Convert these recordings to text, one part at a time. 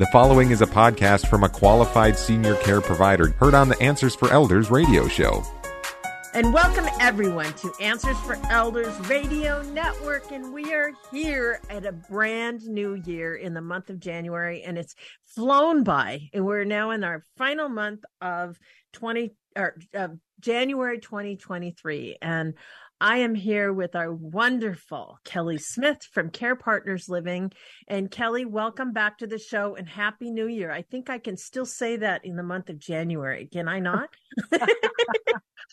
The following is a podcast from a qualified senior care provider heard on the Answers for Elders radio show. And welcome everyone to Answers for Elders Radio Network. And we are here at a brand new year in the month of January, and it's flown by. And we're now in our final month of 20 or uh, January 2023. And I am here with our wonderful Kelly Smith from Care Partners Living. And Kelly, welcome back to the show and Happy New Year. I think I can still say that in the month of January. Can I not?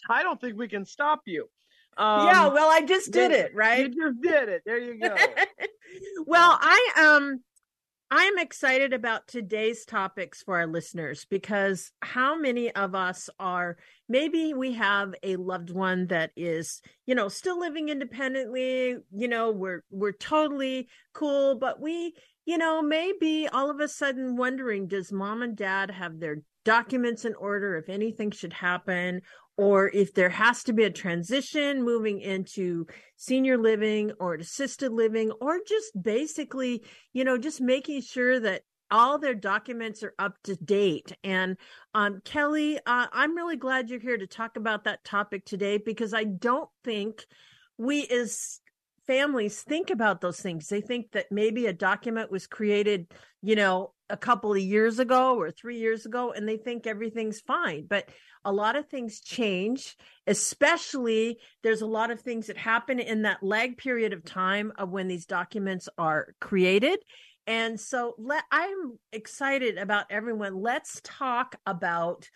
I don't think we can stop you. Um, yeah, well, I just did it, right? You just did it. There you go. well, I um I'm excited about today's topics for our listeners because how many of us are maybe we have a loved one that is, you know, still living independently, you know, we're we're totally cool, but we, you know, maybe all of a sudden wondering does mom and dad have their documents in order if anything should happen or if there has to be a transition moving into senior living or assisted living or just basically you know just making sure that all their documents are up to date. And um, kelly uh, i'm really glad you're here to talk about that topic today because i don't think we as families think about those things. They think that maybe a document was created you know a couple of years ago or three years ago and they think everything's fine. But a lot of things change especially there's a lot of things that happen in that lag period of time of when these documents are created. And so let, i'm excited about everyone. Let's talk about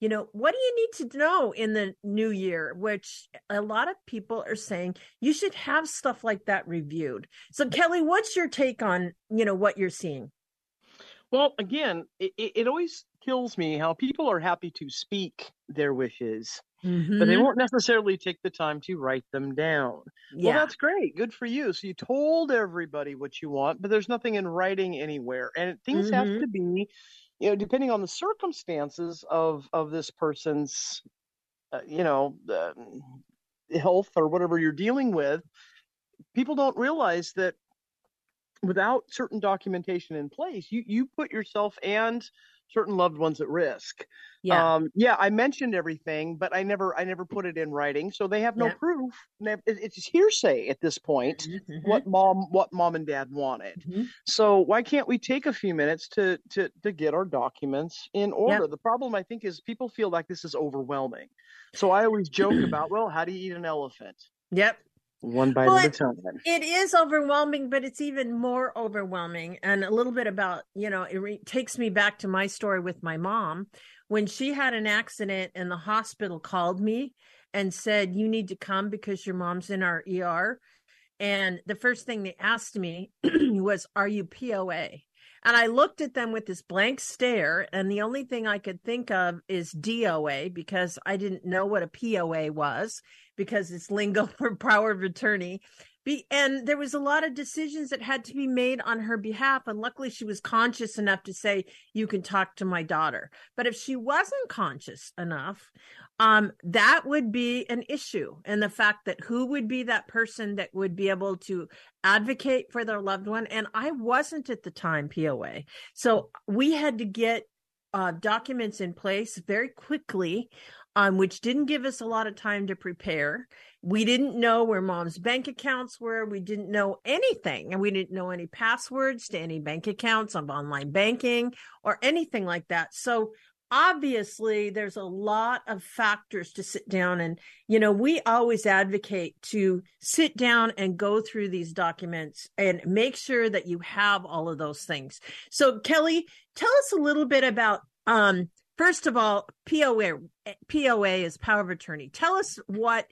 you know what do you need to know in the new year? Which a lot of people are saying you should have stuff like that reviewed. So kelly what's your take on you know what you're seeing? Well, again, it, it always kills me how people are happy to speak their wishes, mm-hmm. but they mm-hmm. won't necessarily take the time to write them down. Yeah. Well, that's great. Good for you. So you told everybody what you want, but there's nothing in writing anywhere. And things mm-hmm. have to be, you know, depending on the circumstances of of this person's, uh, you know, uh, health or whatever you're dealing with. People don't realize that without certain documentation in place, you you put yourself and certain loved ones at risk. Yeah. Um, yeah, I mentioned everything, but I never I never put it in writing, so they have no yeah. proof. It's hearsay at this point. Mm-hmm, mm-hmm. What mom what mom and dad wanted. Mm-hmm. So why can't we take a few minutes to to to get our documents in order? Yep. The problem I think is people feel like this is overwhelming. So I always joke about, well, how do you eat an elephant? Yep one bite well, at a time. It is overwhelming, but it's even more overwhelming. And a little bit about, you know, it re- takes me back to my story with my mom. When she had an accident and the hospital called me and said, You need to come because your mom's in our ER. And the first thing they asked me was, Are you POA? And I looked at them with this blank stare, and the only thing I could think of is DOA because I didn't know what a POA was because it's lingo for power of attorney. Be, and there was a lot of decisions that had to be made on her behalf. And luckily, she was conscious enough to say, You can talk to my daughter. But if she wasn't conscious enough, um, that would be an issue. And the fact that who would be that person that would be able to advocate for their loved one. And I wasn't at the time POA. So we had to get uh, documents in place very quickly, um, which didn't give us a lot of time to prepare. We didn't know where mom's bank accounts were. We didn't know anything. And we didn't know any passwords to any bank accounts of online banking or anything like that. So obviously there's a lot of factors to sit down and you know we always advocate to sit down and go through these documents and make sure that you have all of those things so kelly tell us a little bit about um first of all poa poa is power of attorney tell us what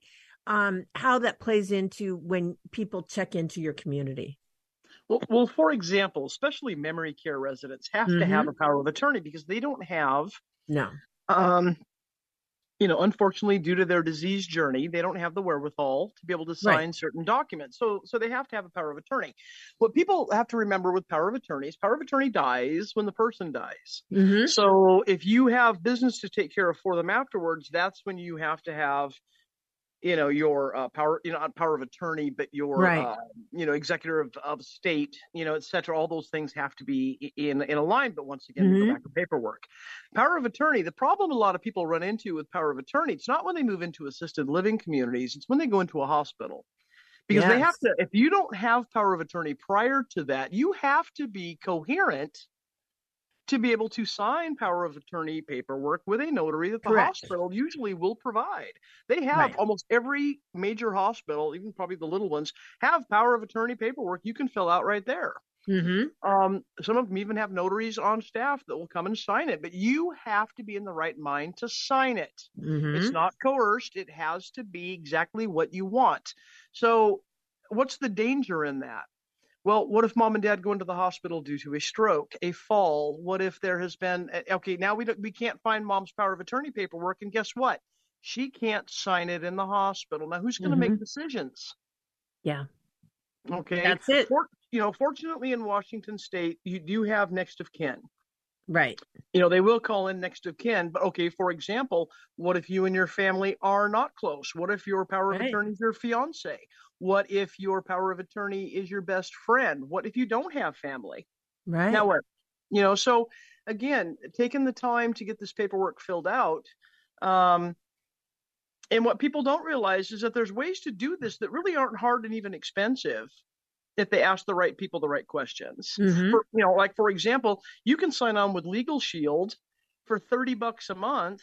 um how that plays into when people check into your community well, well, for example, especially memory care residents have mm-hmm. to have a power of attorney because they don't have no. Um, you know, unfortunately, due to their disease journey, they don't have the wherewithal to be able to sign right. certain documents. So, so they have to have a power of attorney. What people have to remember with power of attorneys, power of attorney dies when the person dies. Mm-hmm. So, if you have business to take care of for them afterwards, that's when you have to have you know your uh, power you know not power of attorney but your right. uh, you know executor of, of state you know et cetera all those things have to be in in a line but once again mm-hmm. go back to paperwork power of attorney the problem a lot of people run into with power of attorney it's not when they move into assisted living communities it's when they go into a hospital because yes. they have to if you don't have power of attorney prior to that you have to be coherent to be able to sign power of attorney paperwork with a notary that the Correct. hospital usually will provide. They have right. almost every major hospital, even probably the little ones, have power of attorney paperwork you can fill out right there. Mm-hmm. Um, some of them even have notaries on staff that will come and sign it, but you have to be in the right mind to sign it. Mm-hmm. It's not coerced, it has to be exactly what you want. So, what's the danger in that? Well, what if mom and dad go into the hospital due to a stroke, a fall? What if there has been eh, okay? Now we we can't find mom's power of attorney paperwork, and guess what? She can't sign it in the hospital. Now who's going to mm-hmm. make decisions? Yeah. Okay. That's it. For, you know, fortunately in Washington State, you do have next of kin. Right. You know, they will call in next of kin, but okay, for example, what if you and your family are not close? What if your power of attorney is your fiance? What if your power of attorney is your best friend? What if you don't have family? Right. Now what? You know, so again, taking the time to get this paperwork filled out. Um, and what people don't realize is that there's ways to do this that really aren't hard and even expensive if they ask the right people the right questions. Mm-hmm. For, you know, like for example, you can sign on with Legal Shield for 30 bucks a month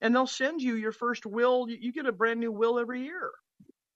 and they'll send you your first will. You get a brand new will every year.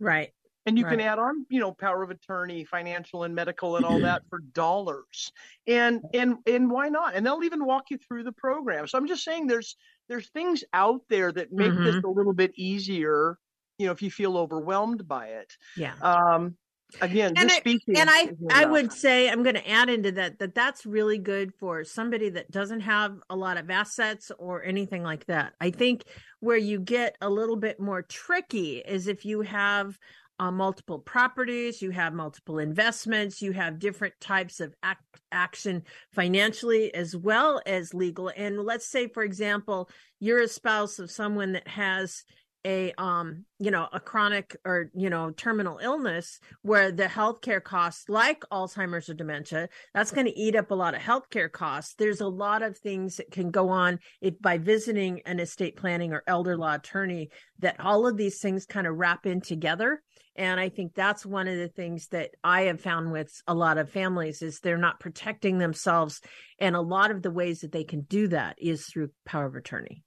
Right. And you right. can add on, you know, power of attorney, financial and medical and all that for dollars. And and and why not? And they'll even walk you through the program. So I'm just saying there's there's things out there that make mm-hmm. this a little bit easier, you know, if you feel overwhelmed by it. Yeah. Um again and, I, and i i would say i'm going to add into that that that's really good for somebody that doesn't have a lot of assets or anything like that i think where you get a little bit more tricky is if you have uh, multiple properties, you have multiple investments, you have different types of act, action financially as well as legal. And let's say, for example, you're a spouse of someone that has a um you know a chronic or you know terminal illness where the healthcare costs like alzheimer's or dementia that's going to eat up a lot of healthcare costs. There's a lot of things that can go on if by visiting an estate planning or elder law attorney that all of these things kind of wrap in together. And i think that's one of the things that i have found with a lot of families is they're not protecting themselves. And a lot of the ways that they can do that is through power of attorney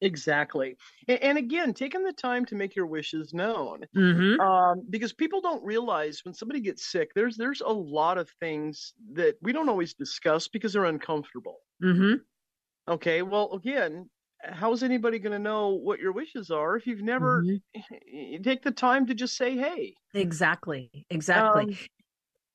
Exactly. And, and, again, taking the time to make your wishes known. Mm-hmm. Um, because people don't realize when somebody gets sick, there's there's a lot of things that we don't always discuss because they're uncomfortable. Mm-hmm. Okay. Well, again, how's anybody going to know what your wishes are if you've never mm-hmm. take the time to just say, hey? Exactly. Exactly.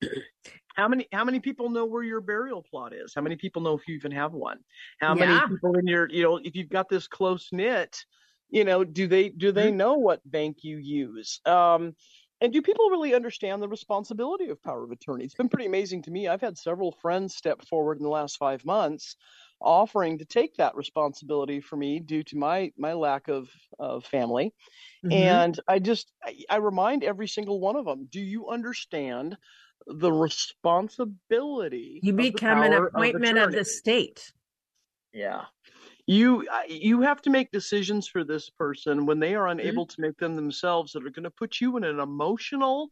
Um, how many how many people know where your burial plot is? How many people know if you even have one? How yeah. many people in your you know if you've got this close knit, you know, do they do they mm-hmm. know what bank you use? Um, and do people really understand the responsibility of power of attorney? It's been pretty amazing to me. I've had several friends step forward in the last five months offering to take that responsibility for me due to my my lack of of family mm-hmm. and i just I, I, remind every single one of them do you understand the responsibility. You become an appointment of, of, the state. Yeah. You you have to make decisions for this person when they are mm-hmm. unable mm-hmm. to make them themselves that are going to put you in an emotional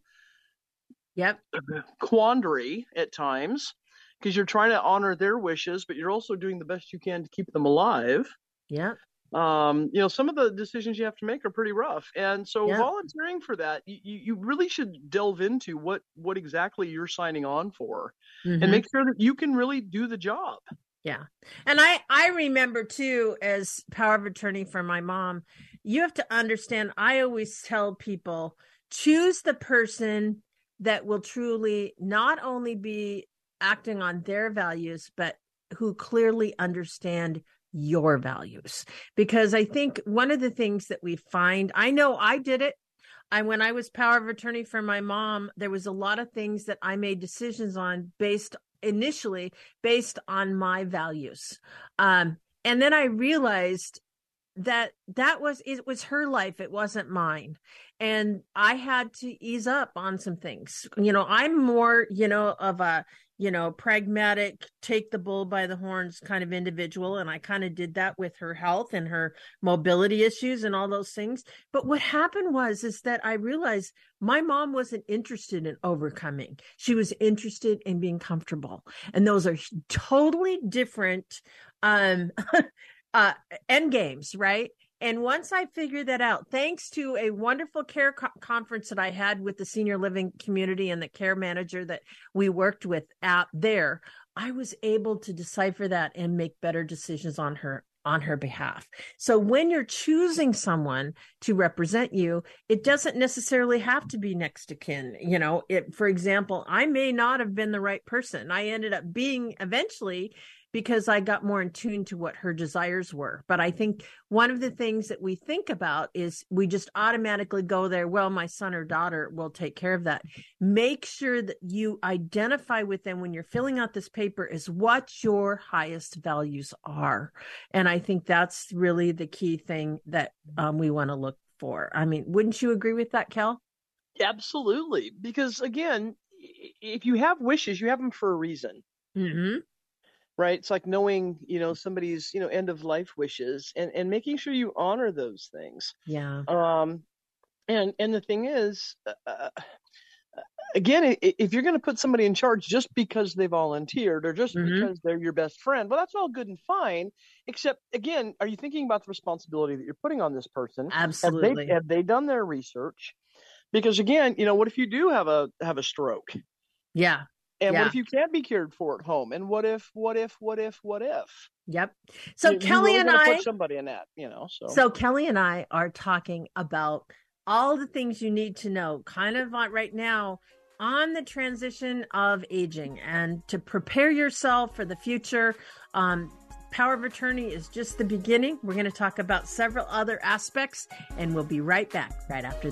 yep quandary at times because you're trying to honor their wishes but you're also doing the best you can to keep them alive. Yeah um, you know, some of the decisions you have to make are pretty rough. And so yeah. volunteering for that, you, you really should delve into what, what exactly you're signing on for mm-hmm. and make sure that you can really do the job. Yeah. And I, I remember too, as power of attorney for my mom, you have to understand, I always tell people choose the person that will truly not only be acting on their values, but who clearly understand your values. Because I think one of the things that we find, I know I did it. I when I was power of attorney for my mom, there was a lot of things that I made decisions on based initially based on my values. Um, and then I realized that that was it was her life it wasn't mine. And i had to ease up on some things. You know i'm more you know of a you know pragmatic take the bull by the horns kind of individual and i kind of did that with her health and her mobility issues and all those things. But what happened was is that i realized my mom wasn't interested in overcoming. She was interested in being comfortable. And those are totally different um uh end games right and once I figured that out, thanks to a wonderful care co- conference that I had with the senior living community and the care manager that we worked with out there, I was able to decipher that and make better decisions on her on her behalf. So when you're choosing someone to represent you, it doesn't necessarily have to be next to kin. You know, it, for example, I may not have been the right person. I ended up being eventually because I got more in tune to what her desires were. But I think one of the things that we think about is we just automatically go there. Well, my son or daughter will take care of that. Make sure that you identify with them when you're filling out this paper is what your highest values are. And I think that's really the key thing that um, we want to look for. I mean, wouldn't you agree with that, Kel? Absolutely. Because again, if you have wishes, you have them for a reason. Mm-hmm right? It's like knowing you know somebody's you know end of life wishes and and making sure you honor those things. Yeah. Um and and the thing is uh, uh again if you're going to put somebody in charge just because they volunteered or just mm-hmm. because they're your best friend well that's all good and fine except again are you thinking about the responsibility that you're putting on this person? Absolutely have they, have they done their research? Because again you know what if you do have a have a stroke? Yeah and yeah. what if you can't be cared for at home? And what if, what if, what if, what if? Yep. So you, Kelly you and I put somebody in that, you know. So so Kelly and I are talking about all the things you need to know, kind of right now on the transition of aging and to prepare yourself for the future. Um, Power of Attorney is just the beginning. We're going to talk about several other aspects, and we'll be right back right after